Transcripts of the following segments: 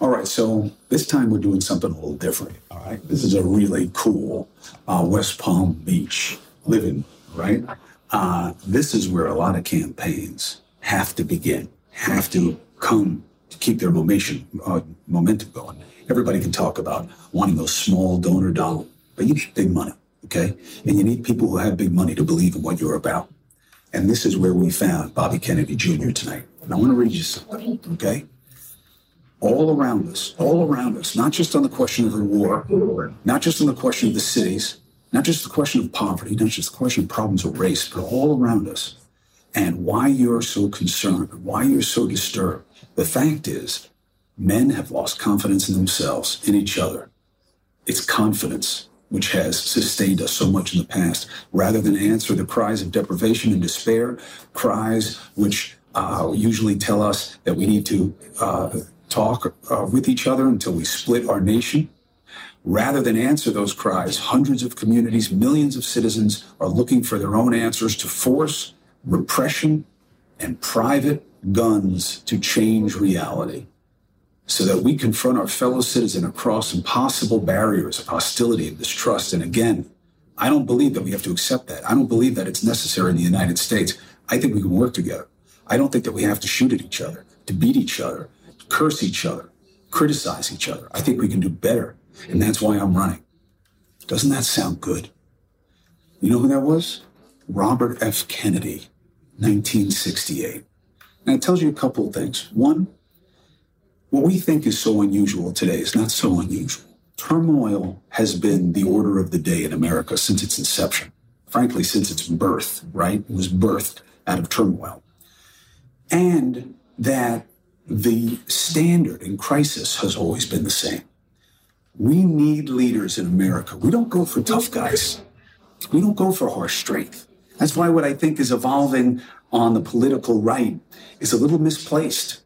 All right, so this time we're doing something a little different. All right, this is a really cool uh, West Palm Beach living, right? Uh, this is where a lot of campaigns have to begin, have to come to keep their momentum, uh, momentum going. Everybody can talk about wanting those small donor dollars, but you need big money, okay? And you need people who have big money to believe in what you're about. And this is where we found Bobby Kennedy Jr. tonight. And I want to read you something, okay? All around us, all around us, not just on the question of the war, not just on the question of the cities, not just the question of poverty, not just the question of problems of race, but all around us. And why you're so concerned, why you're so disturbed. The fact is, men have lost confidence in themselves, in each other. It's confidence which has sustained us so much in the past, rather than answer the cries of deprivation and despair, cries which uh, usually tell us that we need to uh, talk uh, with each other until we split our nation. Rather than answer those cries, hundreds of communities, millions of citizens are looking for their own answers to force, repression, and private guns to change reality so that we confront our fellow citizen across impossible barriers of hostility and distrust. And again, I don't believe that we have to accept that. I don't believe that it's necessary in the United States. I think we can work together. I don't think that we have to shoot at each other, to beat each other, curse each other, criticize each other. I think we can do better. And that's why I'm running. Doesn't that sound good? You know who that was? Robert F. Kennedy, 1968. And it tells you a couple of things. One, what we think is so unusual today is not so unusual. Turmoil has been the order of the day in America since its inception. Frankly, since its birth, right? It was birthed out of turmoil. And that the standard in crisis has always been the same. We need leaders in America. We don't go for tough guys. We don't go for harsh strength. That's why what I think is evolving on the political right is a little misplaced.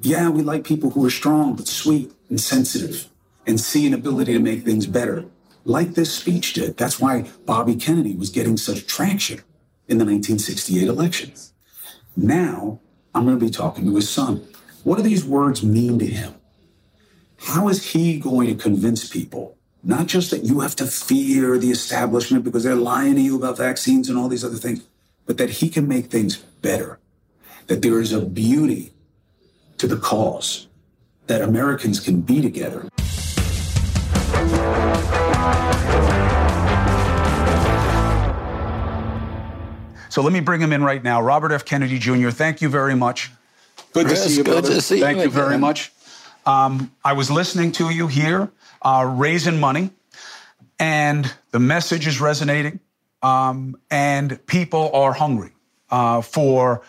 Yeah, we like people who are strong, but sweet and sensitive and see an ability to make things better, like this speech did. That's why Bobby Kennedy was getting such traction in the 1968 election. Now, I'm going to be talking to his son. What do these words mean to him? How is he going to convince people, not just that you have to fear the establishment because they're lying to you about vaccines and all these other things, but that he can make things better, that there is a beauty to the cause, that Americans can be together. So let me bring him in right now. Robert F. Kennedy Jr., thank you very much. Good Chris, to see you, good brother. to see thank you you very much. Um, I was listening to you here, uh, raising money, and the message is resonating, um, and people are hungry uh, for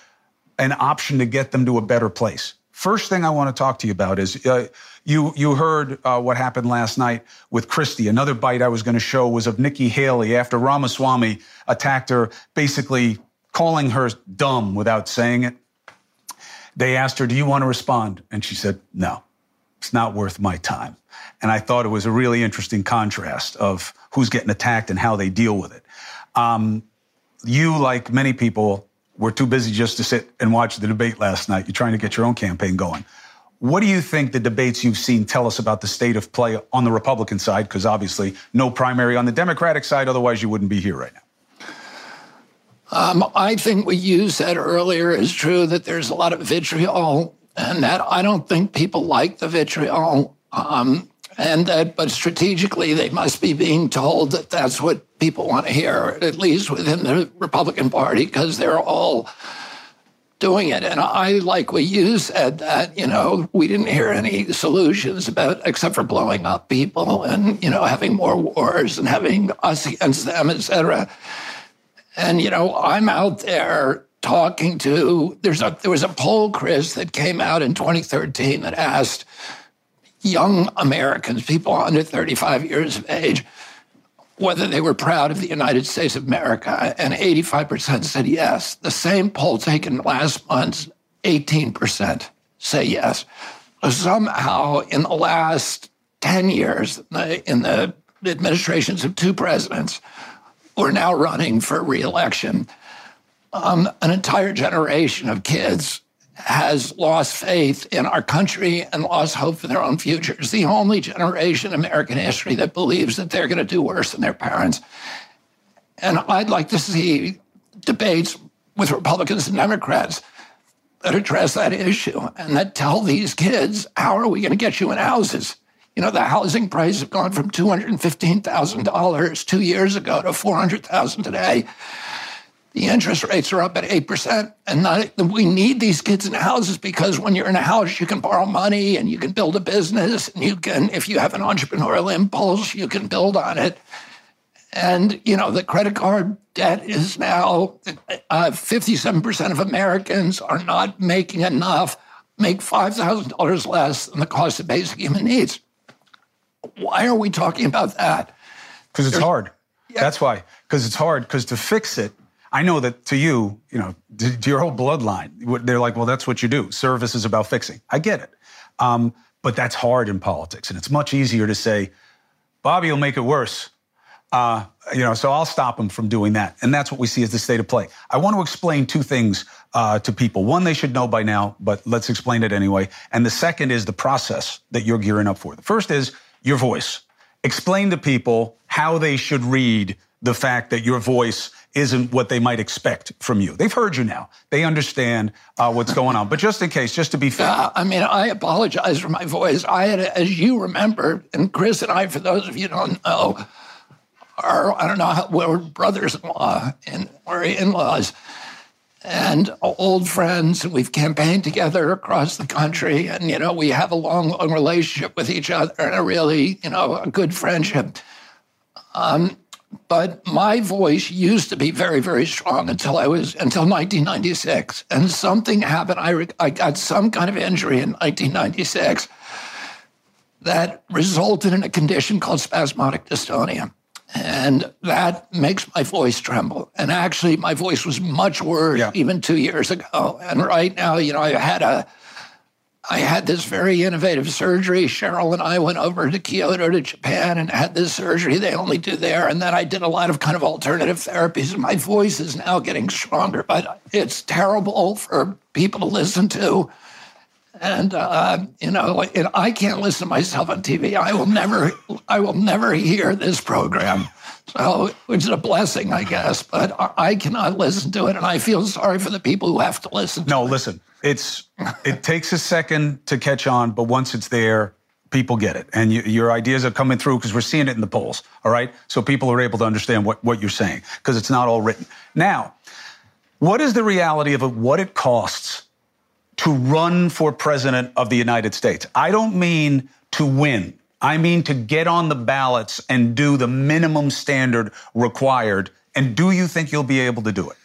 an option to get them to a better place. First thing I want to talk to you about is uh, you you heard uh, what happened last night with Christie. Another bite I was going to show was of Nikki Haley after Ramaswamy attacked her, basically calling her dumb without saying it. They asked her, "Do you want to respond?" And she said, "No, it's not worth my time." And I thought it was a really interesting contrast of who's getting attacked and how they deal with it. Um, you, like many people, were too busy just to sit and watch the debate last night. You're trying to get your own campaign going. What do you think the debates you've seen tell us about the state of play on the Republican side? Because obviously, no primary on the Democratic side, otherwise, you wouldn't be here right now. Um, I think what you said earlier is true that there's a lot of vitriol, and that I don't think people like the vitriol. Um, and that, but strategically, they must be being told that that's what people want to hear, at least within the Republican Party, because they're all doing it. And I like what you said that, you know, we didn't hear any solutions about, except for blowing up people and, you know, having more wars and having us against them, et cetera. And, you know, I'm out there talking to, there's a, there was a poll, Chris, that came out in 2013 that asked young Americans, people under 35 years of age, whether they were proud of the United States of America, and 85% said yes. The same poll taken last month, 18% say yes. Somehow, in the last 10 years, in the administrations of two presidents, we're now running for reelection. Um, an entire generation of kids has lost faith in our country and lost hope for their own future. It's the only generation in American history that believes that they're going to do worse than their parents. And I'd like to see debates with Republicans and Democrats that address that issue and that tell these kids, how are we going to get you in houses? You know, the housing prices have gone from $215,000 two years ago to 400000 today. The interest rates are up at 8%. And not, we need these kids in houses because when you're in a house, you can borrow money and you can build a business. And you can, if you have an entrepreneurial impulse, you can build on it. And, you know, the credit card debt is now uh, 57% of Americans are not making enough, make $5,000 less than the cost of basic human needs. Why are we talking about that? Because it's There's, hard. Yeah. That's why. Because it's hard. Because to fix it, I know that to you, you know, to, to, your whole bloodline, they're like, well, that's what you do. Service is about fixing. I get it. Um, but that's hard in politics. And it's much easier to say, Bobby will make it worse. Uh, you know, so I'll stop him from doing that. And that's what we see as the state of play. I want to explain two things uh, to people. One, they should know by now, but let's explain it anyway. And the second is the process that you're gearing up for. The first is your voice. Explain to people how they should read the fact that your voice isn't what they might expect from you. They've heard you now. They understand uh, what's going on. But just in case, just to be fair. Uh, I mean, I apologize for my voice. I had, as you remember, and Chris and I, for those of you who don't know, are, I don't know, how, we're brothers in law and we're in laws and old friends. We've campaigned together across the country. And, you know, we have a long, long relationship with each other and a really, you know, a good friendship. Um, but my voice used to be very, very strong until I was until 1996, and something happened. I I got some kind of injury in 1996 that resulted in a condition called spasmodic dystonia. And that makes my voice tremble. And actually, my voice was much worse yeah. even two years ago. And right now, you know, I had a I had this very innovative surgery. Cheryl and I went over to Kyoto to Japan and had this surgery they only do there. And then I did a lot of kind of alternative therapies. My voice is now getting stronger, but it's terrible for people to listen to. And uh, you know, and I can't listen to myself on TV. I will never, I will never hear this program. So, which is a blessing, I guess. But I cannot listen to it, and I feel sorry for the people who have to listen. no, it. listen. It's it takes a second to catch on, but once it's there, people get it, and you, your ideas are coming through because we're seeing it in the polls. All right, so people are able to understand what what you're saying because it's not all written. Now, what is the reality of? What it costs to run for president of the United States? I don't mean to win. I mean to get on the ballots and do the minimum standard required. And do you think you'll be able to do it?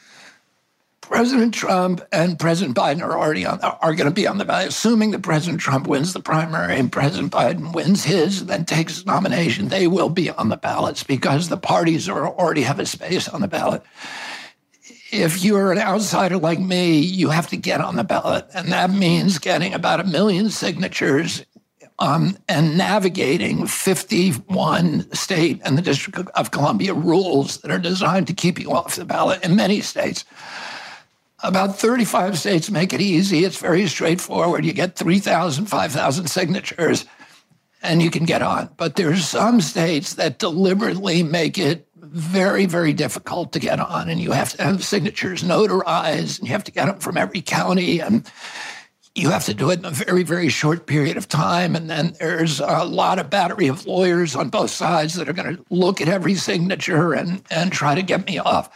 President Trump and President Biden are already on, are going to be on the ballot. Assuming that President Trump wins the primary and President Biden wins his, and then takes his nomination, they will be on the ballots because the parties are already have a space on the ballot. If you're an outsider like me, you have to get on the ballot, and that means getting about a million signatures um, and navigating 51 state and the District of Columbia rules that are designed to keep you off the ballot in many states. About 35 states make it easy. It's very straightforward. You get 3,000, 5,000 signatures and you can get on. But there's some states that deliberately make it very, very difficult to get on. And you have to have signatures notarized and you have to get them from every county. And you have to do it in a very, very short period of time. And then there's a lot of battery of lawyers on both sides that are going to look at every signature and, and try to get me off.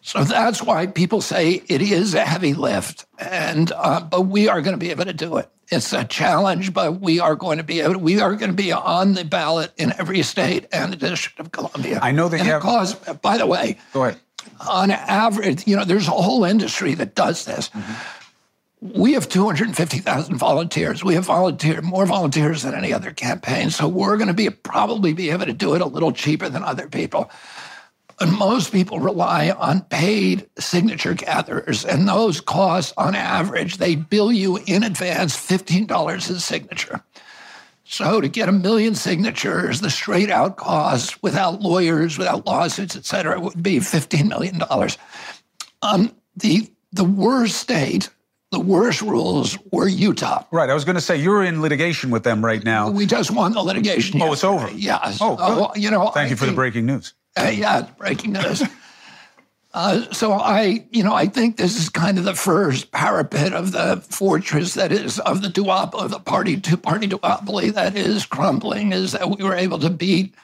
So that's why people say it is a heavy lift, and uh, but we are going to be able to do it. It's a challenge, but we are going to be able. we are going to be on the ballot in every state and the District of Columbia. I know that and you have. Cause, by the way, go ahead. On average, you know, there's a whole industry that does this. Mm-hmm. We have 250,000 volunteers. We have volunteer more volunteers than any other campaign. So we're going to be probably be able to do it a little cheaper than other people. And most people rely on paid signature gatherers, and those cost on average, they bill you in advance $15 a signature. So to get a million signatures, the straight out cost without lawyers, without lawsuits, et cetera, would be $15 million. Um, the, the worst state the worst rules were Utah. Right. I was going to say you're in litigation with them right now. We just won the litigation. Oh, it's over. Yes. Oh, uh, you know. Thank I you for think, the breaking news. Uh, yeah, breaking news. uh, so I, you know, I think this is kind of the first parapet of the fortress that is of the duopoly, of the party two-party duopoly that is crumbling. Is that we were able to beat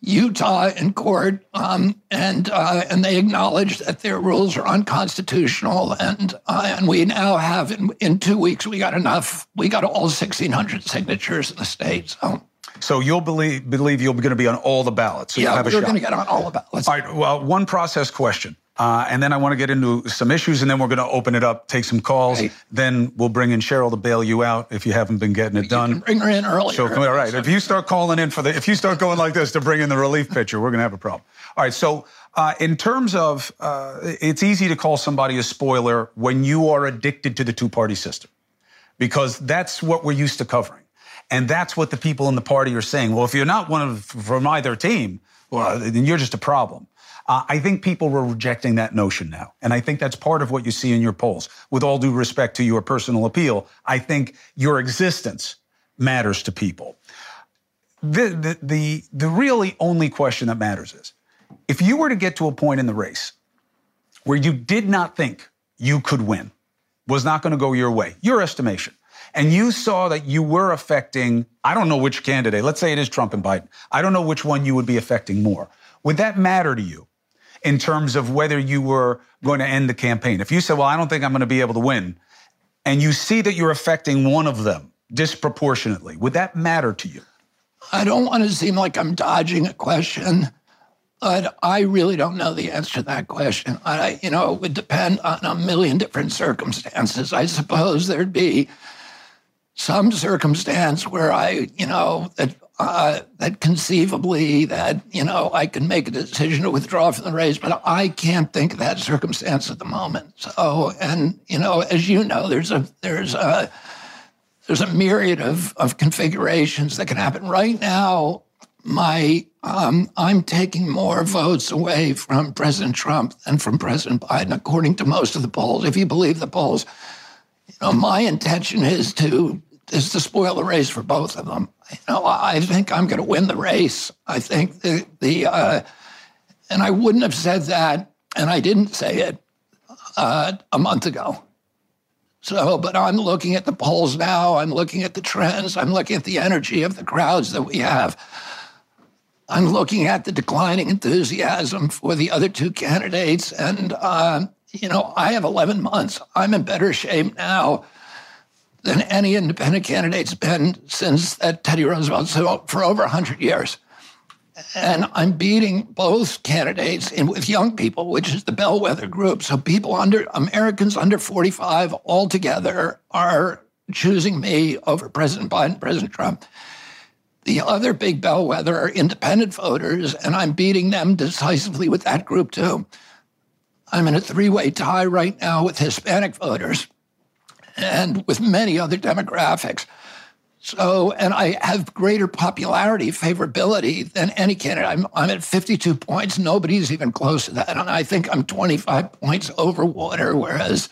Utah in court, um, and uh, and they acknowledged that their rules are unconstitutional, and uh, and we now have in, in two weeks we got enough. We got all sixteen hundred signatures in the state. So. So you'll believe believe you're going to be on all the ballots. So yeah, have we're going to get on all the ballots. All right. Well, one process question. Uh, and then I want to get into some issues, and then we're going to open it up, take some calls. Right. Then we'll bring in Cheryl to bail you out if you haven't been getting it you done. bring her in earlier. So all right, if you start calling in for the, if you start going like this to bring in the relief pitcher, we're going to have a problem. All right. So uh, in terms of, uh, it's easy to call somebody a spoiler when you are addicted to the two-party system, because that's what we're used to covering, and that's what the people in the party are saying. Well, if you're not one of from either team, well, then you're just a problem. Uh, I think people were rejecting that notion now. And I think that's part of what you see in your polls. With all due respect to your personal appeal, I think your existence matters to people. The, the, the, the really only question that matters is if you were to get to a point in the race where you did not think you could win, was not going to go your way, your estimation, and you saw that you were affecting, I don't know which candidate, let's say it is Trump and Biden, I don't know which one you would be affecting more. Would that matter to you? In terms of whether you were going to end the campaign. If you said, well, I don't think I'm going to be able to win, and you see that you're affecting one of them disproportionately, would that matter to you? I don't want to seem like I'm dodging a question, but I really don't know the answer to that question. I, you know, it would depend on a million different circumstances. I suppose there'd be some circumstance where I, you know, that uh, that conceivably that you know I can make a decision to withdraw from the race, but I can't think of that circumstance at the moment. So, and you know, as you know, there's a there's a there's a myriad of of configurations that can happen right now. My um, I'm taking more votes away from President Trump than from President Biden, according to most of the polls. If you believe the polls, you know, my intention is to is to spoil the race for both of them. You know, I think I'm going to win the race. I think the the uh, and I wouldn't have said that, and I didn't say it uh, a month ago. So, but I'm looking at the polls now. I'm looking at the trends. I'm looking at the energy of the crowds that we have. I'm looking at the declining enthusiasm for the other two candidates, and uh, you know, I have 11 months. I'm in better shape now than any independent candidate's been since that Teddy Roosevelt, so for over 100 years. And I'm beating both candidates in, with young people, which is the bellwether group. So people under Americans under 45 altogether are choosing me over President Biden, President Trump. The other big bellwether are independent voters, and I'm beating them decisively with that group too. I'm in a three way tie right now with Hispanic voters and with many other demographics. So, and I have greater popularity, favorability than any candidate. I'm, I'm at 52 points. Nobody's even close to that. And I think I'm 25 points over water, whereas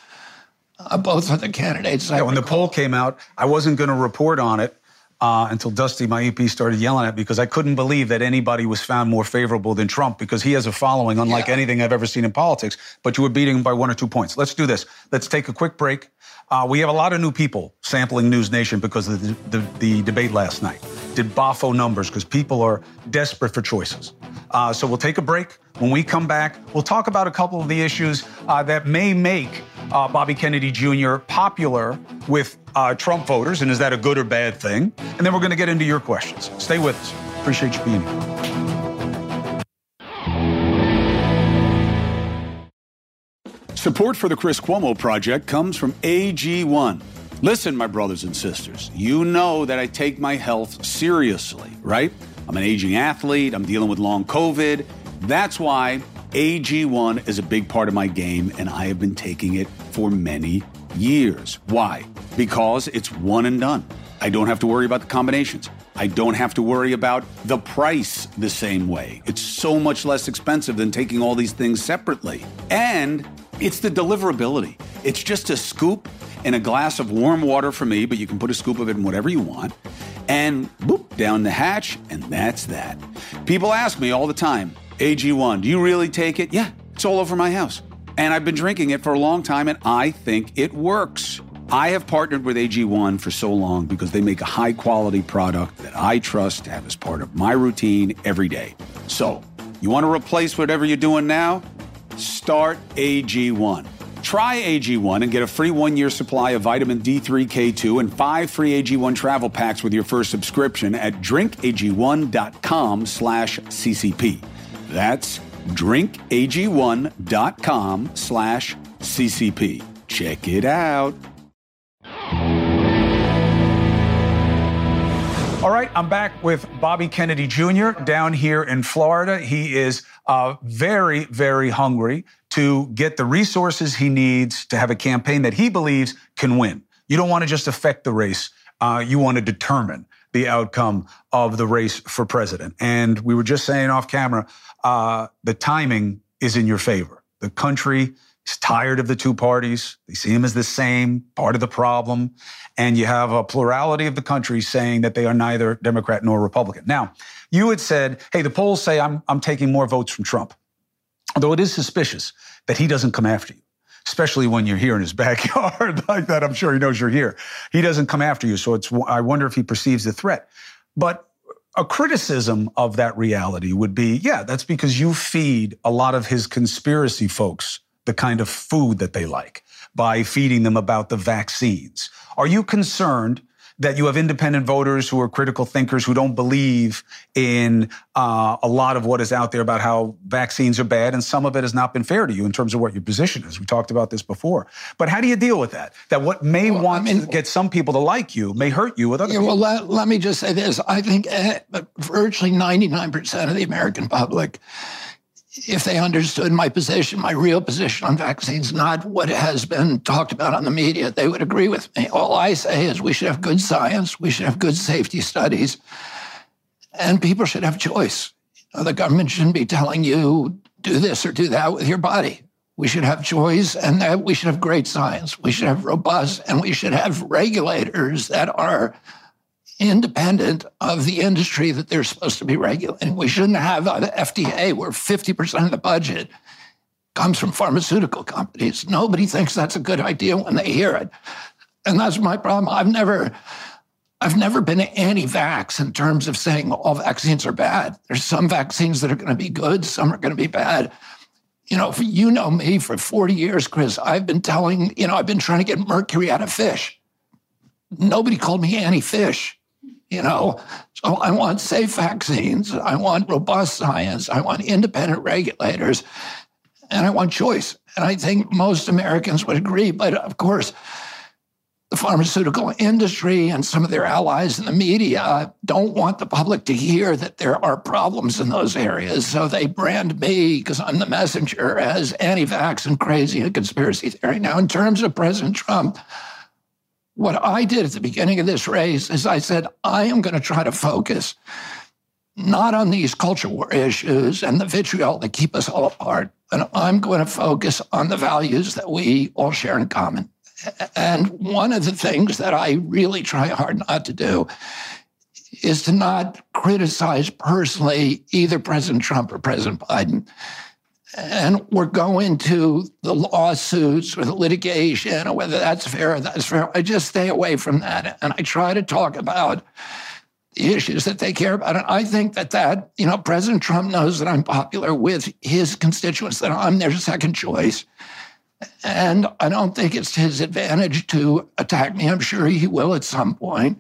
uh, both of the candidates. Yeah, when the poll came out, I wasn't going to report on it uh, until Dusty, my EP, started yelling at me because I couldn't believe that anybody was found more favorable than Trump because he has a following unlike yeah. anything I've ever seen in politics. But you were beating him by one or two points. Let's do this. Let's take a quick break. Uh, we have a lot of new people sampling News Nation because of the, the, the debate last night. Did Boffo numbers because people are desperate for choices. Uh, so we'll take a break. When we come back, we'll talk about a couple of the issues uh, that may make uh, Bobby Kennedy Jr. popular with uh, Trump voters, and is that a good or bad thing? And then we're going to get into your questions. Stay with us. Appreciate you being here. Support for the Chris Cuomo Project comes from AG1. Listen, my brothers and sisters, you know that I take my health seriously, right? I'm an aging athlete, I'm dealing with long COVID. That's why AG1 is a big part of my game, and I have been taking it for many years. Why? Because it's one and done. I don't have to worry about the combinations. I don't have to worry about the price the same way. It's so much less expensive than taking all these things separately. And It's the deliverability. It's just a scoop in a glass of warm water for me, but you can put a scoop of it in whatever you want. And boop, down the hatch, and that's that. People ask me all the time, AG1, do you really take it? Yeah, it's all over my house. And I've been drinking it for a long time, and I think it works. I have partnered with AG1 for so long because they make a high quality product that I trust to have as part of my routine every day. So, you want to replace whatever you're doing now? Start AG1. Try AG1 and get a free one year supply of vitamin D3, K2, and five free AG1 travel packs with your first subscription at drinkag1.com slash CCP. That's drinkag1.com slash CCP. Check it out. All right, I'm back with Bobby Kennedy Jr. down here in Florida. He is uh, very, very hungry to get the resources he needs to have a campaign that he believes can win. You don't want to just affect the race, uh, you want to determine the outcome of the race for president. And we were just saying off camera, uh, the timing is in your favor. The country is tired of the two parties. They see them as the same, part of the problem. And you have a plurality of the country saying that they are neither Democrat nor Republican. Now, you had said, hey, the polls say I'm, I'm taking more votes from Trump. Although it is suspicious that he doesn't come after you, especially when you're here in his backyard like that. I'm sure he knows you're here. He doesn't come after you. So it's, I wonder if he perceives the threat. But a criticism of that reality would be, yeah, that's because you feed a lot of his conspiracy folks the kind of food that they like by feeding them about the vaccines. Are you concerned that you have independent voters who are critical thinkers who don't believe in uh, a lot of what is out there about how vaccines are bad, and some of it has not been fair to you in terms of what your position is. We talked about this before. But how do you deal with that? That what may well, want I mean, to get some people to like you may hurt you with other yeah, people. Well, let, let me just say this. I think uh, virtually 99% of the American public if they understood my position, my real position on vaccines, not what has been talked about on the media, they would agree with me. All I say is we should have good science, we should have good safety studies, and people should have choice. You know, the government shouldn't be telling you do this or do that with your body. We should have choice and that we should have great science. We should have robust and we should have regulators that are independent of the industry that they're supposed to be regulating. We shouldn't have an FDA where 50% of the budget comes from pharmaceutical companies. Nobody thinks that's a good idea when they hear it. And that's my problem. I've never I've never been anti-vax in terms of saying all vaccines are bad. There's some vaccines that are going to be good, some are going to be bad. You know, you know me for 40 years, Chris. I've been telling, you know, I've been trying to get mercury out of fish. Nobody called me anti-fish. You know, so I want safe vaccines. I want robust science. I want independent regulators. And I want choice. And I think most Americans would agree. But of course, the pharmaceutical industry and some of their allies in the media don't want the public to hear that there are problems in those areas. So they brand me, because I'm the messenger, as anti vax and crazy and conspiracy theory. Now, in terms of President Trump, what I did at the beginning of this race is I said, I am going to try to focus not on these culture war issues and the vitriol that keep us all apart, but I'm going to focus on the values that we all share in common. And one of the things that I really try hard not to do is to not criticize personally either President Trump or President Biden and we're going to the lawsuits or the litigation or whether that's fair or that's fair. I just stay away from that. And I try to talk about the issues that they care about. And I think that that, you know, President Trump knows that I'm popular with his constituents, that I'm their second choice. And I don't think it's his advantage to attack me. I'm sure he will at some point.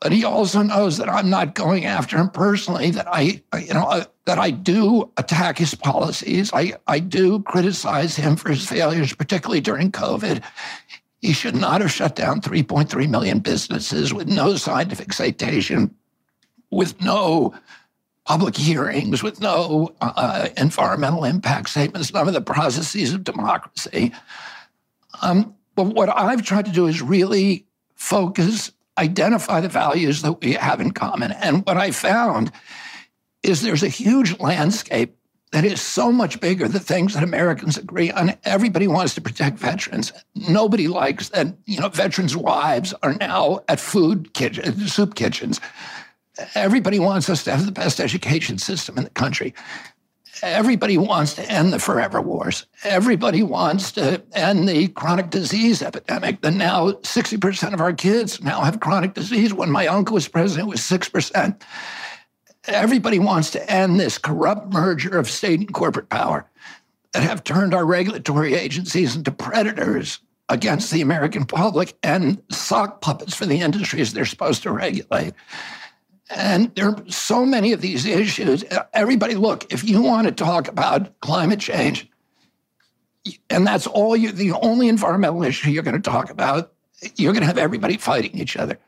But he also knows that I'm not going after him personally, that I, you know, that I do attack his policies. I, I do criticize him for his failures, particularly during COVID. He should not have shut down 3.3 million businesses with no scientific citation, with no public hearings, with no uh, environmental impact statements, none of the processes of democracy. Um, but what I've tried to do is really focus identify the values that we have in common. And what I found is there's a huge landscape that is so much bigger, the things that Americans agree on. Everybody wants to protect veterans. Nobody likes that, you know, veterans' wives are now at food kitchen, soup kitchens. Everybody wants us to have the best education system in the country. Everybody wants to end the forever wars. Everybody wants to end the chronic disease epidemic. That now 60% of our kids now have chronic disease. When my uncle was president, it was 6% everybody wants to end this corrupt merger of state and corporate power that have turned our regulatory agencies into predators against the American public and sock puppets for the industries they're supposed to regulate. And there are so many of these issues. Uh, everybody, look, if you want to talk about climate change, and that's all you, the only environmental issue you're going to talk about, you're going to have everybody fighting each other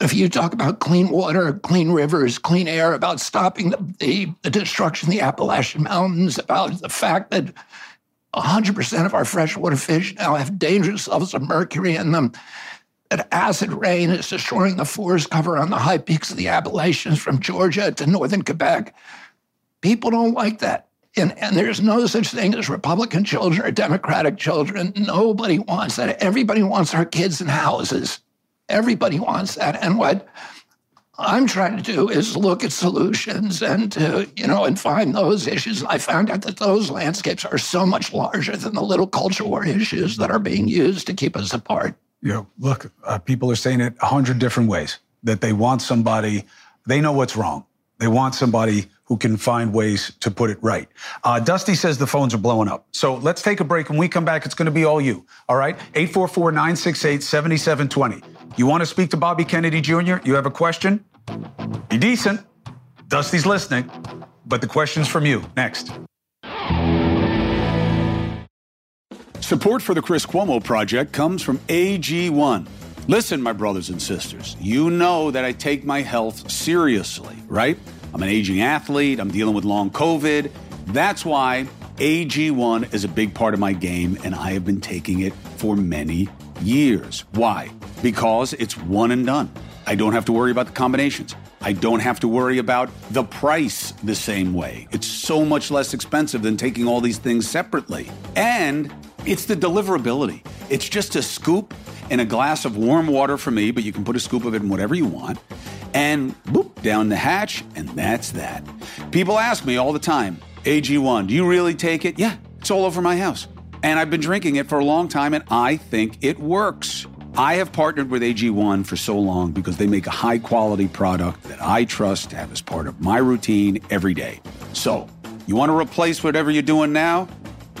if you talk about clean water, clean rivers, clean air, about stopping the, the, the destruction of the Appalachian Mountains, about the fact that 100% of our freshwater fish now have dangerous levels of mercury in them, that acid rain is destroying the forest cover on the high peaks of the Appalachians from Georgia to northern Quebec. People don't like that. And, and, there's no such thing as Republican children or Democratic children. Nobody wants that. Everybody wants our kids in houses. Everybody wants that. And what I'm trying to do is look at solutions and to, you know, and find those issues. I found out that those landscapes are so much larger than the little culture war issues that are being used to keep us apart. You know, look, uh, people are saying it a hundred different ways that they want somebody, they know what's wrong. They want somebody who can find ways to put it right. Uh, Dusty says the phones are blowing up. So let's take a break. When we come back, it's going to be all you. All right? 844 968 7720. You want to speak to Bobby Kennedy Jr.? You have a question? Be decent. Dusty's listening. But the question's from you. Next. Support for the Chris Cuomo Project comes from AG1. Listen, my brothers and sisters, you know that I take my health seriously, right? I'm an aging athlete, I'm dealing with long COVID. That's why AG1 is a big part of my game, and I have been taking it for many years. Why? Because it's one and done. I don't have to worry about the combinations. I don't have to worry about the price the same way. It's so much less expensive than taking all these things separately. And it's the deliverability. It's just a scoop and a glass of warm water for me, but you can put a scoop of it in whatever you want and boop, down the hatch, and that's that. People ask me all the time, AG1, do you really take it? Yeah, it's all over my house. And I've been drinking it for a long time, and I think it works. I have partnered with AG1 for so long because they make a high quality product that I trust to have as part of my routine every day. So, you want to replace whatever you're doing now?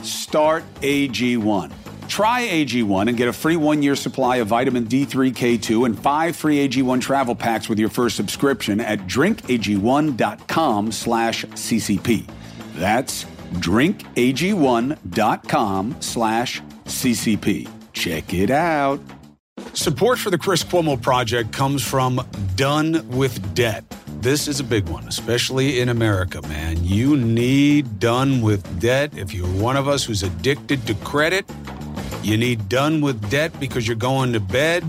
Start AG1. Try AG1 and get a free one year supply of vitamin D3K2 and five free AG1 travel packs with your first subscription at drinkag1.com slash CCP. That's drinkag1.com slash CCP. Check it out. Support for the Chris Cuomo Project comes from Done with Debt. This is a big one, especially in America, man. You need Done with Debt. If you're one of us who's addicted to credit, you need done with debt because you're going to bed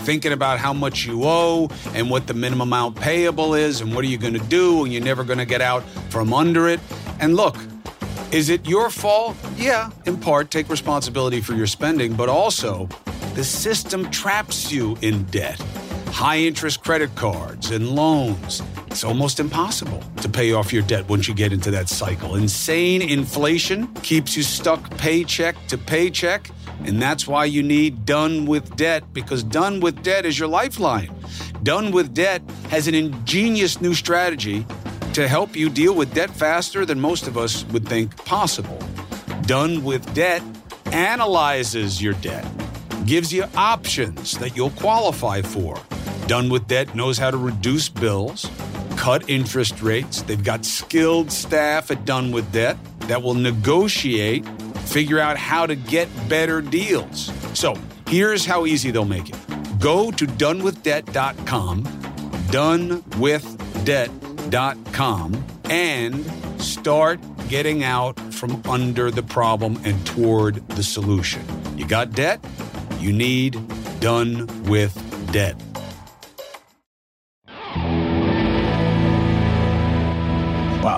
thinking about how much you owe and what the minimum amount payable is and what are you going to do and you're never going to get out from under it. And look, is it your fault? Yeah, in part, take responsibility for your spending, but also the system traps you in debt. High interest credit cards and loans. It's almost impossible to pay off your debt once you get into that cycle. Insane inflation keeps you stuck paycheck to paycheck and that's why you need Done with Debt, because Done with Debt is your lifeline. Done with Debt has an ingenious new strategy to help you deal with debt faster than most of us would think possible. Done with Debt analyzes your debt, gives you options that you'll qualify for. Done with Debt knows how to reduce bills, cut interest rates. They've got skilled staff at Done with Debt that will negotiate figure out how to get better deals. So here's how easy they'll make it go to donewithdebt.com, donewithdebt.com, and start getting out from under the problem and toward the solution. You got debt? You need done with debt.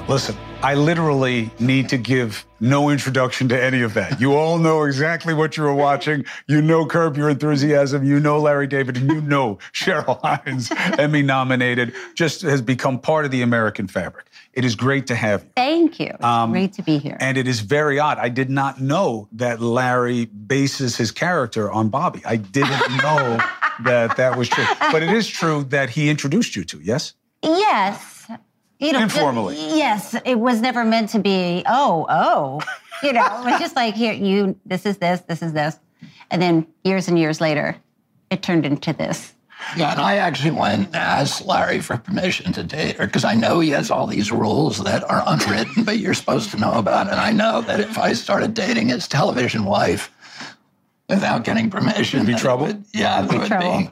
Listen, I literally need to give no introduction to any of that. You all know exactly what you were watching. You know Curb Your Enthusiasm. You know Larry David, and you know Cheryl Hines, Emmy nominated, just has become part of the American fabric. It is great to have you. Thank you. It's um, great to be here. And it is very odd. I did not know that Larry bases his character on Bobby. I didn't know that that was true. But it is true that he introduced you to, yes? Yes you know, informally. Just, yes, it was never meant to be. Oh, oh, you know, it was just like here, you. This is this. This is this, and then years and years later, it turned into this. Yeah, and I actually went and asked Larry for permission to date her because I know he has all these rules that are unwritten, but you're supposed to know about. It. And I know that if I started dating his television wife without getting permission, It'd be trouble. Would, yeah, there would trouble.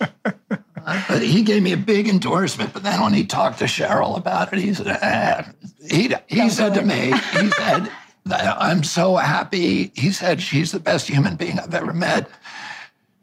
be. But he gave me a big endorsement. But then when he talked to Cheryl about it, he said, eh. he, he said to me, he said, I'm so happy. He said, she's the best human being I've ever met.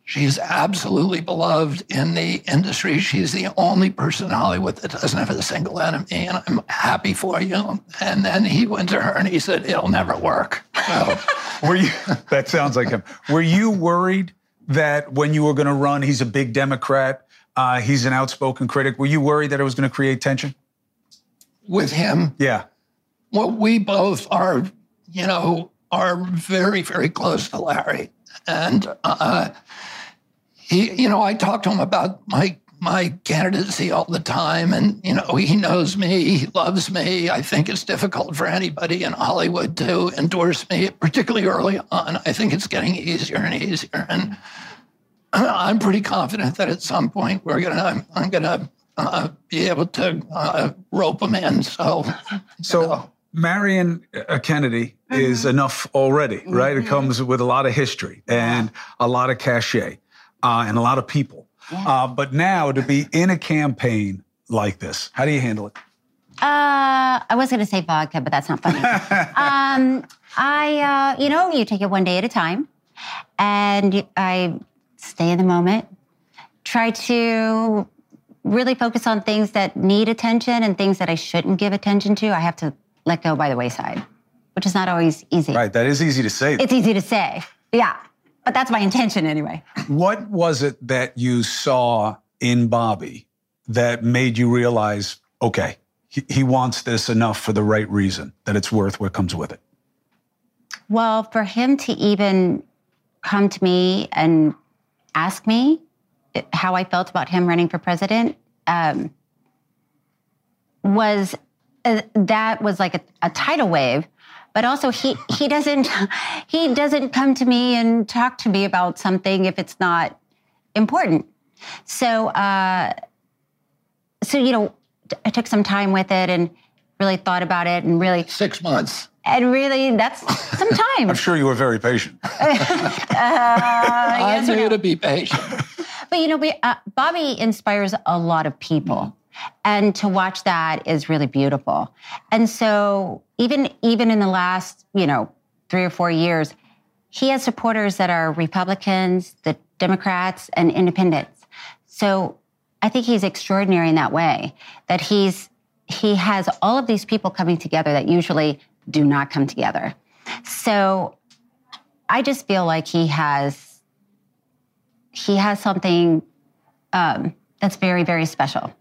She's absolutely beloved in the industry. She's the only person in Hollywood that doesn't have a single enemy, and I'm happy for you. And then he went to her and he said, It'll never work. So, were you, that sounds like him. Were you worried that when you were going to run, he's a big Democrat, uh, he's an outspoken critic. Were you worried that it was going to create tension? With him? Yeah. Well, we both are, you know, are very, very close to Larry. And uh, he, you know, I talk to him about my my candidacy all the time. And, you know, he knows me, he loves me. I think it's difficult for anybody in Hollywood to endorse me, particularly early on. I think it's getting easier and easier. And I'm pretty confident that at some point we're gonna I'm, I'm gonna uh, be able to uh, rope them in. So, so know. Marrying uh, Kennedy mm-hmm. is enough already, right? Mm-hmm. It comes with a lot of history and a lot of cachet uh, and a lot of people. Yeah. Uh, but now to be in a campaign like this, how do you handle it? Uh, I was going to say vodka, but that's not funny. um, I, uh, you know, you take it one day at a time, and I stay in the moment, try to really focus on things that need attention and things that I shouldn't give attention to. I have to let go by the wayside, which is not always easy. Right, that is easy to say. It's easy to say, yeah. But that's my intention anyway. What was it that you saw in Bobby that made you realize, okay, he, he wants this enough for the right reason, that it's worth what comes with it? Well, for him to even come to me and ask me how I felt about him running for president um, was uh, that was like a, a tidal wave. But also he he doesn't he doesn't come to me and talk to me about something if it's not important. So uh, so you know i took some time with it and really thought about it and really six months and really, that's some time. I'm sure you were very patient. uh, I knew you to be patient. But you know, we, uh, Bobby inspires a lot of people. And to watch that is really beautiful. And so even even in the last, you know, three or four years, he has supporters that are Republicans, the Democrats, and independents. So I think he's extraordinary in that way. That he's he has all of these people coming together that usually do not come together. So I just feel like he has he has something um, that's very very special.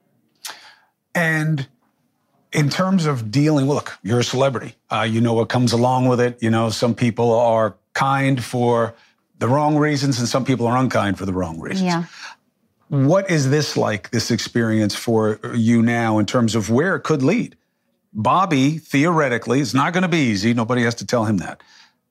And in terms of dealing, look, you're a celebrity. Uh, you know what comes along with it. You know, some people are kind for the wrong reasons, and some people are unkind for the wrong reasons. Yeah. What is this like, this experience for you now in terms of where it could lead? Bobby, theoretically, it's not going to be easy. Nobody has to tell him that.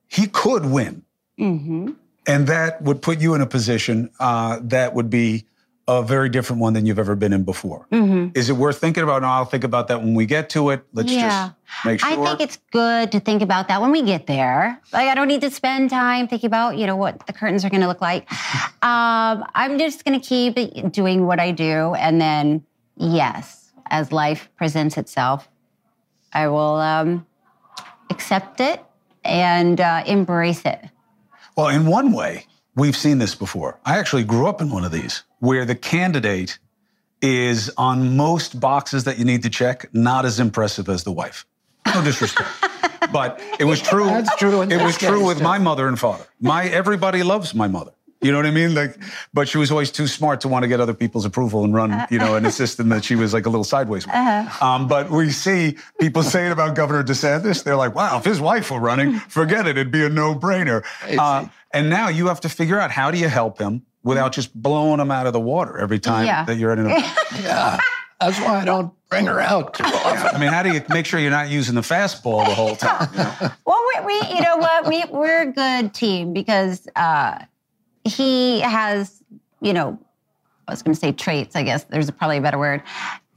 He could win. Mm-hmm. And that would put you in a position uh, that would be a very different one than you've ever been in before. Mm-hmm. Is it worth thinking about? No, I'll think about that when we get to it. Let's yeah. just make sure. I think it's good to think about that when we get there. Like, I don't need to spend time thinking about, you know, what the curtains are going to look like. um, I'm just going to keep doing what I do. And then, yes, as life presents itself, I will um, accept it and uh, embrace it. Well, in one way, we've seen this before. I actually grew up in one of these where the candidate is on most boxes that you need to check, not as impressive as the wife. No disrespect. but it was true. That's true It was true with too. my mother and father. My everybody loves my mother. You know what I mean? Like, but she was always too smart to want to get other people's approval and run, you know, in a system that she was like a little sideways with. Um, but we see people saying about Governor DeSantis, they're like, wow, if his wife were running, forget it, it'd be a no-brainer. Uh, and now you have to figure out how do you help him without just blowing him out of the water every time Yeah. that you're in an Yeah. That's why I don't bring her out too often. I mean, how do you make sure you're not using the fastball the whole time? you know? Well, we, we you know what, we we're a good team because uh, he has, you know, I was going to say traits. I guess there's probably a better word.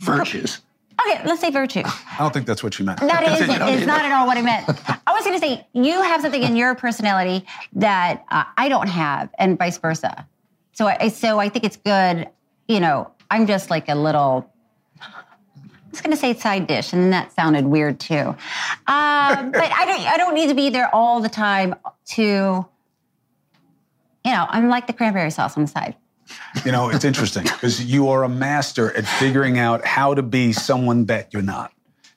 Virtues. Okay, let's say virtue. I don't think that's what you meant. That is, it's not at all what I meant. I was going to say you have something in your personality that uh, I don't have, and vice versa. So, I so I think it's good. You know, I'm just like a little. I was going to say side dish, and that sounded weird too. Um, but I don't. I don't need to be there all the time to. You know, I'm like the cranberry sauce on the side. You know, it's interesting because you are a master at figuring out how to be someone that you're not.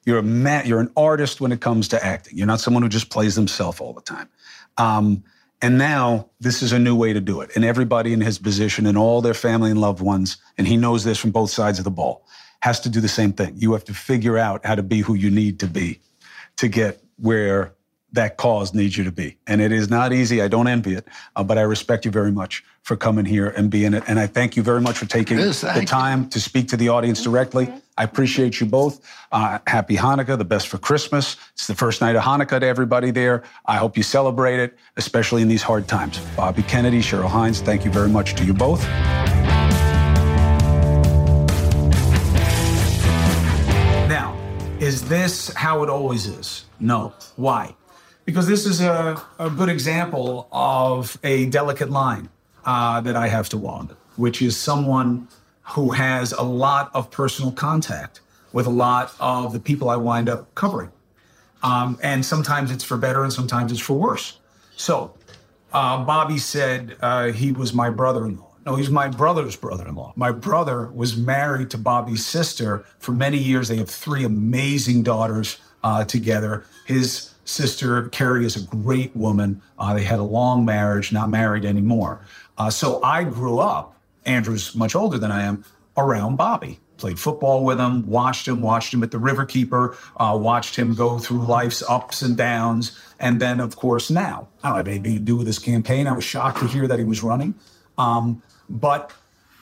You're a ma- you're an artist when it comes to acting. You're not someone who just plays himself all the time. Um, and now this is a new way to do it. And everybody in his position and all their family and loved ones, and he knows this from both sides of the ball, has to do the same thing. You have to figure out how to be who you need to be to get where that cause needs you to be. And it is not easy. I don't envy it, uh, but I respect you very much for coming here and being it. And I thank you very much for taking Yes, the thank you. time to speak to the audience directly. I appreciate you both. Uh, happy Hanukkah, the best for Christmas. It's the first night of Hanukkah to everybody there. I hope you celebrate it, especially in these hard times. Bobby Kennedy, Cheryl Hines, thank you very much to you both. Now, is this how it always is? No. Why? Because this is a, a good example of a delicate line uh, that I have to walk, which is someone who has a lot of personal contact with a lot of the people I wind up covering. Um, and sometimes it's for better and sometimes it's for worse. So, uh, Bobby said uh, he was my brother in law. No, he's my brother's brother in law. My brother was married to Bobby's sister for many years. They have three amazing daughters uh, together. His sister, Kerry, is a great woman. Uh, they had a long marriage, not married anymore. Uh, so I grew up, Andrew's much older than I am, around Bobby. Played football with him, watched him, watched him at the Riverkeeper, uh, watched him go through life's ups and downs. And then, of course, now, I don't have anything to do with this campaign. I was shocked to hear that he was running. Um, but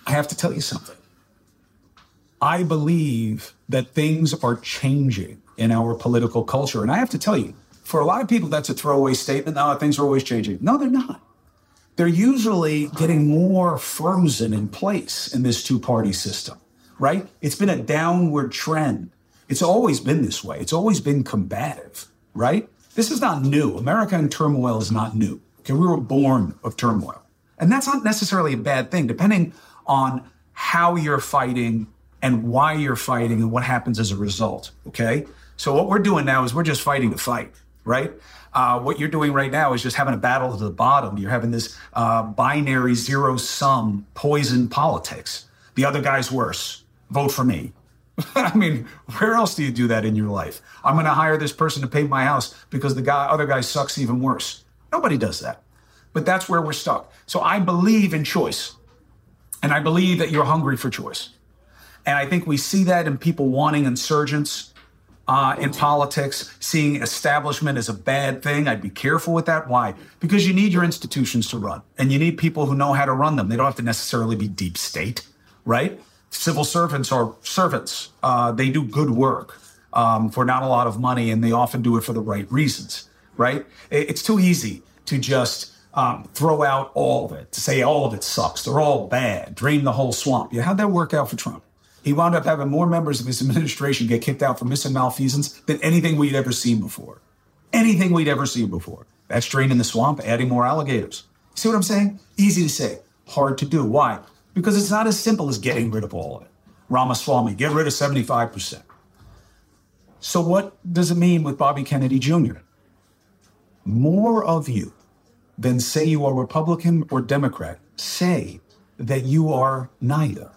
I have to tell you something. I believe that things are changing in our political culture. And I have to tell you, for a lot of people, that's a throwaway statement. No, things are always changing. No, they're not. They're usually getting more frozen in place in this two party system, right? It's been a downward trend. It's always been this way. It's always been combative, right? This is not new. America in turmoil is not new. Okay, we were born of turmoil. And that's not necessarily a bad thing, depending on how you're fighting and why you're fighting and what happens as a result. Okay. So what we're doing now is we're just fighting the fight, right? Uh, what you're doing right now is just having a battle to the bottom. You're having this uh, binary zero sum poison politics. The other guy's worse. Vote for me. I mean, where else do you do that in your life? I'm going to hire this person to paint my house because the guy, other guy sucks even worse. Nobody does that. But that's where we're stuck. So I believe in choice. And I believe that you're hungry for choice. And I think we see that in people wanting insurgents uh, in politics, seeing establishment as a bad thing. I'd be careful with that. Why? Because you need your institutions to run and you need people who know how to run them. They don't have to necessarily be deep state, right? Civil servants are servants. Uh, they do good work um, for not a lot of money and they often do it for the right reasons, right? It's too easy to just um, throw out all of it, to say all of it sucks. They're all bad, drain the whole swamp. Yeah, how'd that work out for Trump? He wound up having more members of his administration get kicked out for missing malfeasance than anything we'd ever seen before. Anything we'd ever seen before. That's draining the swamp, adding more alligators. See what I'm saying? Easy to say, hard to do. Why? Because it's not as simple as getting rid of all of it. Ramaswamy, get rid of 75%. So, what does it mean with Bobby Kennedy Jr.? More of you than say you are Republican or Democrat say that you are neither.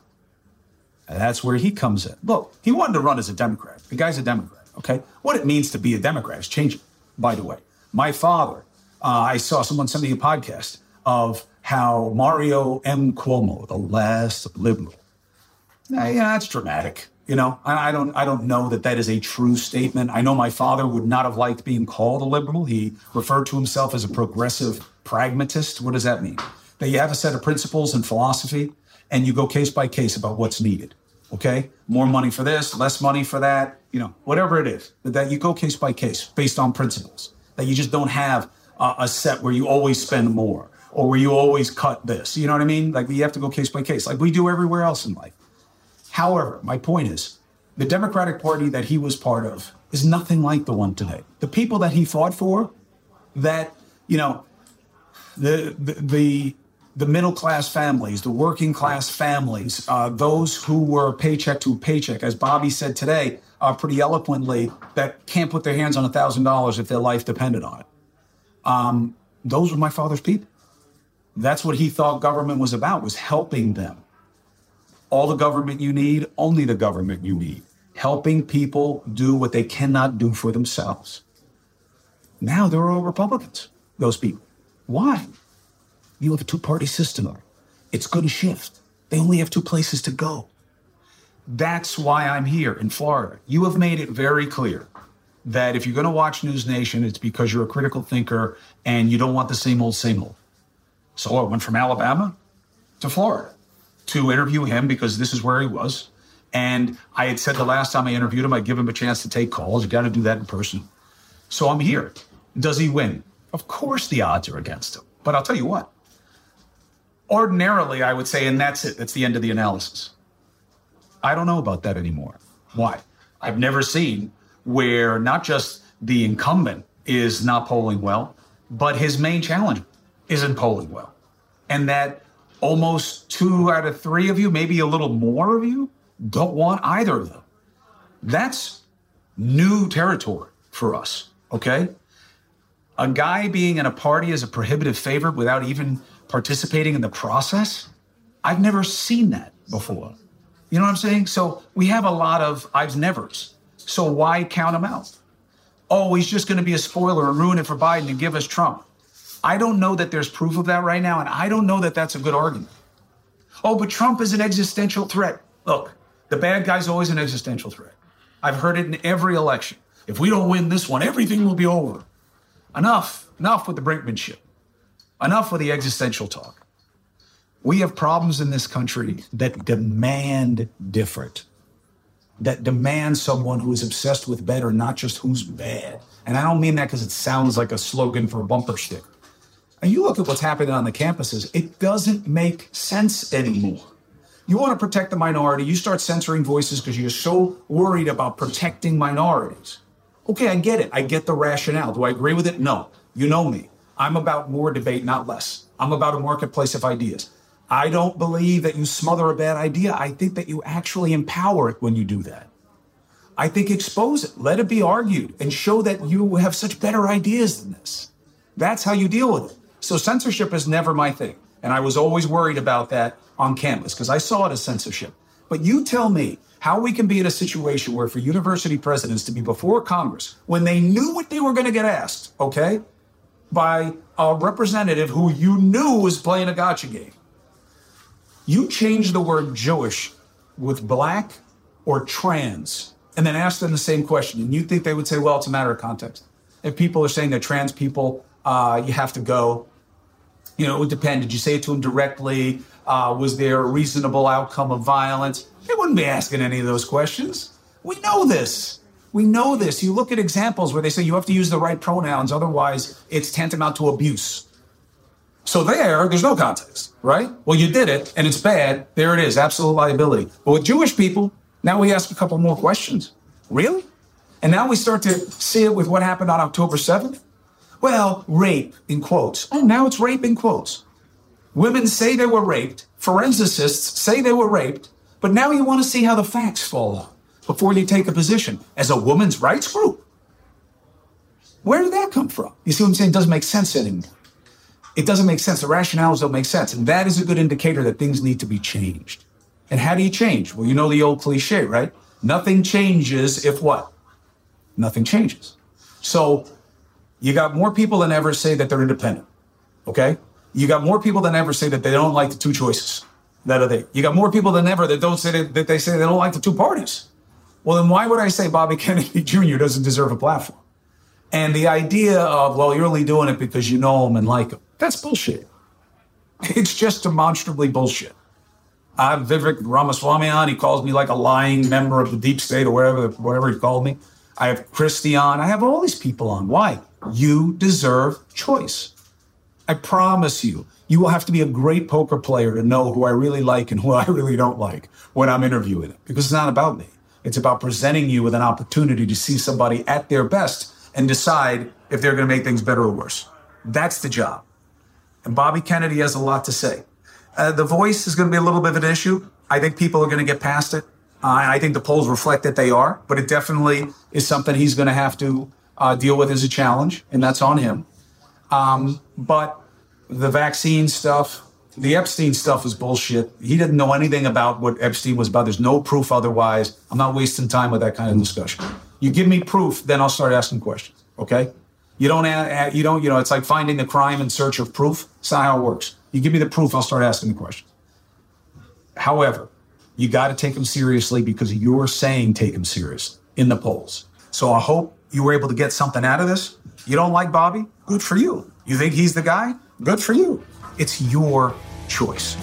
And that's where he comes in. Look, he wanted to run as a Democrat. The guy's a Democrat, okay? What it means to be a Democrat is changing, by the way. My father, uh, I saw someone send me a podcast of how Mario M. Cuomo, the last liberal, yeah, yeah that's dramatic. You know, I, don't, I don't know that that is a true statement. I know my father would not have liked being called a liberal. He referred to himself as a progressive pragmatist. What does that mean? That you have a set of principles and philosophy, and you go case by case about what's needed. Okay, more money for this, less money for that. You know, whatever it is, that you go case by case based on principles. That you just don't have a, a set where you always spend more or where you always cut this. You know what I mean? Like you have to go case by case, like we do everywhere else in life. However, my point is the Democratic Party that he was part of is nothing like the one today. The people that he fought for, that, you know, the, the, the, the middle class families, the working class families, uh, those who were paycheck to paycheck, as Bobby said today, uh, pretty eloquently, that can't put their hands on $1,000 if their life depended on it. Um, those were my father's people. That's what he thought government was about, was helping them all the government you need, only the government you need, helping people do what they cannot do for themselves. Now they're all Republicans, those people. Why? You have a two party system. It's going to shift. They only have two places to go. That's why I'm here in Florida. You have made it very clear that if you're going to watch News Nation, it's because you're a critical thinker and you don't want the same old, same old. So I went from Alabama to Florida to interview him because this is where he was. And I had said the last time I interviewed him, I'd give him a chance to take calls. You got to do that in person. So I'm here. Does he win? Of course, the odds are against him. But I'll tell you what, ordinarily, I would say, and that's it, that's the end of the analysis. I don't know about that anymore. Why? I've never seen where not just the incumbent is not polling well, but his main challenger isn't polling well. And that almost two out of three of you, maybe a little more of you, don't want either of them. That's new territory for us, okay? A guy being in a party as a prohibitive favorite without even participating in the process, I've never seen that before. You know what I'm saying? So we have a lot of I've nevers. So why count him out? Oh, he's just going to be a spoiler and ruin it for Biden and give us Trump. I don't know that there's proof of that right now, and I don't know that that's a good argument. Oh, but Trump is an existential threat. Look, the bad guy's always an existential threat. I've heard it in every election. If we don't win this one, everything will be over. Enough, enough with the brinkmanship. Enough with the existential talk. We have problems in this country that demand different, that demand someone who is obsessed with better, not just who's bad. And I don't mean that because it sounds like a slogan for a bumper sticker. And you look at what's happening on the campuses, it doesn't make sense anymore. You want to protect the minority, you start censoring voices because you're so worried about protecting minorities. Okay, I get it. I get the rationale. Do I agree with it? No. You know me. I'm about more debate, not less. I'm about a marketplace of ideas. I don't believe that you smother a bad idea. I think that you actually empower it when you do that. I think expose it, let it be argued, and show that you have such better ideas than this. That's how you deal with it. So censorship is never my thing. And I was always worried about that on campus because I saw it as censorship. But you tell me how we can be in a situation where for university presidents to be before Congress when they knew what they were going to get asked, okay, by a representative who you knew was playing a gotcha game. You change the word Jewish with black or trans and then ask them the same question. And you think they would say, well, it's a matter of context. If people are saying that trans people, uh, you have to go, you know, it would depend. Did you say it to them directly? Uh, was there a reasonable outcome of violence? They wouldn't be asking any of those questions. We know this. We know this. You look at examples where they say you have to use the right pronouns, otherwise, it's tantamount to abuse. So there, there's no context, right? Well, you did it and it's bad. There it is, absolute liability. But with Jewish people, now we ask a couple more questions. Really? And now we start to see it with what happened on October 7th. Well, rape in quotes. Oh, now it's rape in quotes. Women say they were raped. Forensicists say they were raped. But now you want to see how the facts fall before you take a position as a woman's rights group. Where did that come from? You see what I'm saying? It doesn't make sense anymore. It doesn't make sense. The rationales don't make sense. And that is a good indicator that things need to be changed. And how do you change? Well, you know the old cliche, right? Nothing changes if what? Nothing changes. So you got more people than ever say that they're independent. Okay? You got more people than ever say that they don't like the two choices. That are they. You got more people than ever that don't say that, that they say they don't like the two parties. Well, then why would I say Bobby Kennedy Jr. doesn't deserve a platform? And the idea of, well, you're only doing it because you know him and like him, that's bullshit. It's just demonstrably bullshit. I have Vivek Ramaswamy on. He calls me like a lying member of the deep state or whatever, whatever he called me. I have Christie on. I have all these people on. Why? You deserve choice. I promise you, you will have to be a great poker player to know who I really like and who I really don't like when I'm interviewing them because it's not about me. It's about presenting you with an opportunity to see somebody at their best and decide if they're going to make things better or worse. That's the job. And Bobby Kennedy has a lot to say. Uh, the voice is going to be a little bit of an issue. I think people are going to get past it. Uh, I think the polls reflect that they are, but it definitely is something he's going to have to uh, deal with as a challenge, and that's on him. Um, but the vaccine stuff, the Epstein stuff is bullshit. He didn't know anything about what Epstein was about. There's no proof otherwise. I'm not wasting time with that kind of discussion. You give me proof, then I'll start asking questions. Okay? You don't, you don't, you know, it's like finding the crime in search of proof. It's not how it works. You give me the proof, I'll start asking the questions. However, you got to take him seriously because you're saying take him serious in the polls. So I hope you were able to get something out of this. You don't like Bobby? Good for you. You think he's the guy? Good for you. It's your choice.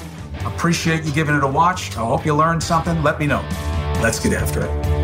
Appreciate you giving it a watch. I hope you learned something. Let me know. Let's get after it.